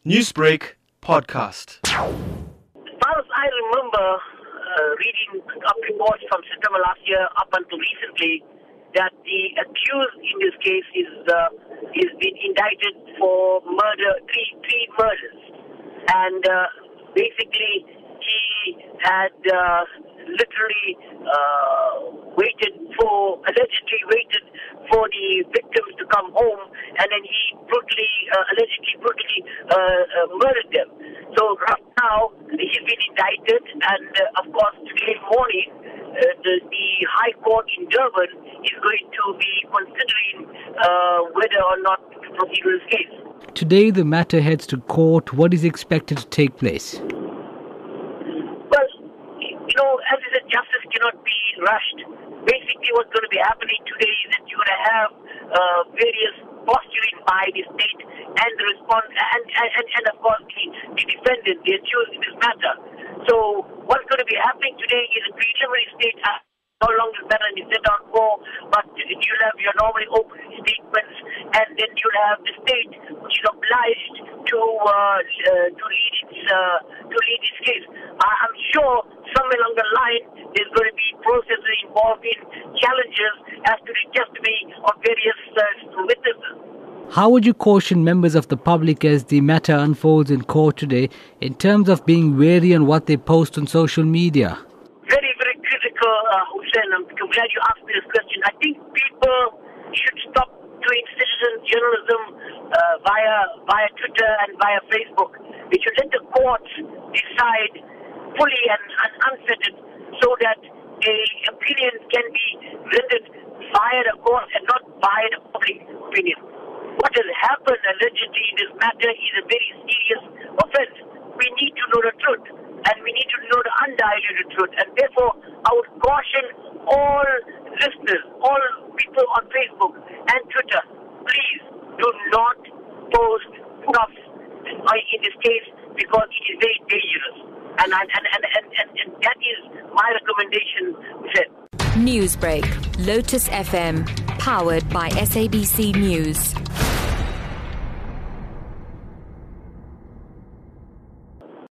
Newsbreak podcast. As far as I remember uh, reading up reports from September last year up until recently, that the accused in this case is uh, is been indicted for murder, three three murders, and uh, basically he had uh, literally uh, waited for allegedly waited for the victims to come home, and then he brutally, uh, allegedly brutally uh, uh, murdered them. So right now he's been indicted, and uh, of course today morning uh, the, the High Court in Durban is going to be considering uh, whether or not to proceed with this case. Today, the matter heads to court. What is expected to take place? Well, you know, as I said, justice cannot be rushed. Basically, what's going to be happening today is that you're going to have uh, various posturing by the state and the response, and, and, and of course the, the defendant, the accused in this matter. So, what's going to be happening today is a preliminary state. Uh, how long this matter is set on for, but you'll have your normally open statements, and then you'll have the state which is obliged to uh, uh, to lead its uh, to lead its case. I- I'm sure somewhere along the line there's going to be processes involved in challenges as to the testimony of various uh, witnesses. How would you caution members of the public as the matter unfolds in court today in terms of being wary on what they post on social media? Very, very critical, uh, Hoosen. I'm glad you asked me this question. I think people should stop doing citizen journalism uh, via via Twitter and via Facebook. They should let the courts decide fully and, and unfettered so that a opinion can be rendered via the court and not via the public opinion. What has happened allegedly in this matter is a very serious offense. We need to know the truth and we need to know the undiluted truth. And therefore, I would caution all listeners, all people on Facebook and Twitter, please do not post stuff in this case because it is very dangerous. And, and, and, and, and, and, that is my recommendation, Sir. Newsbreak, Lotus FM, powered by SABC News.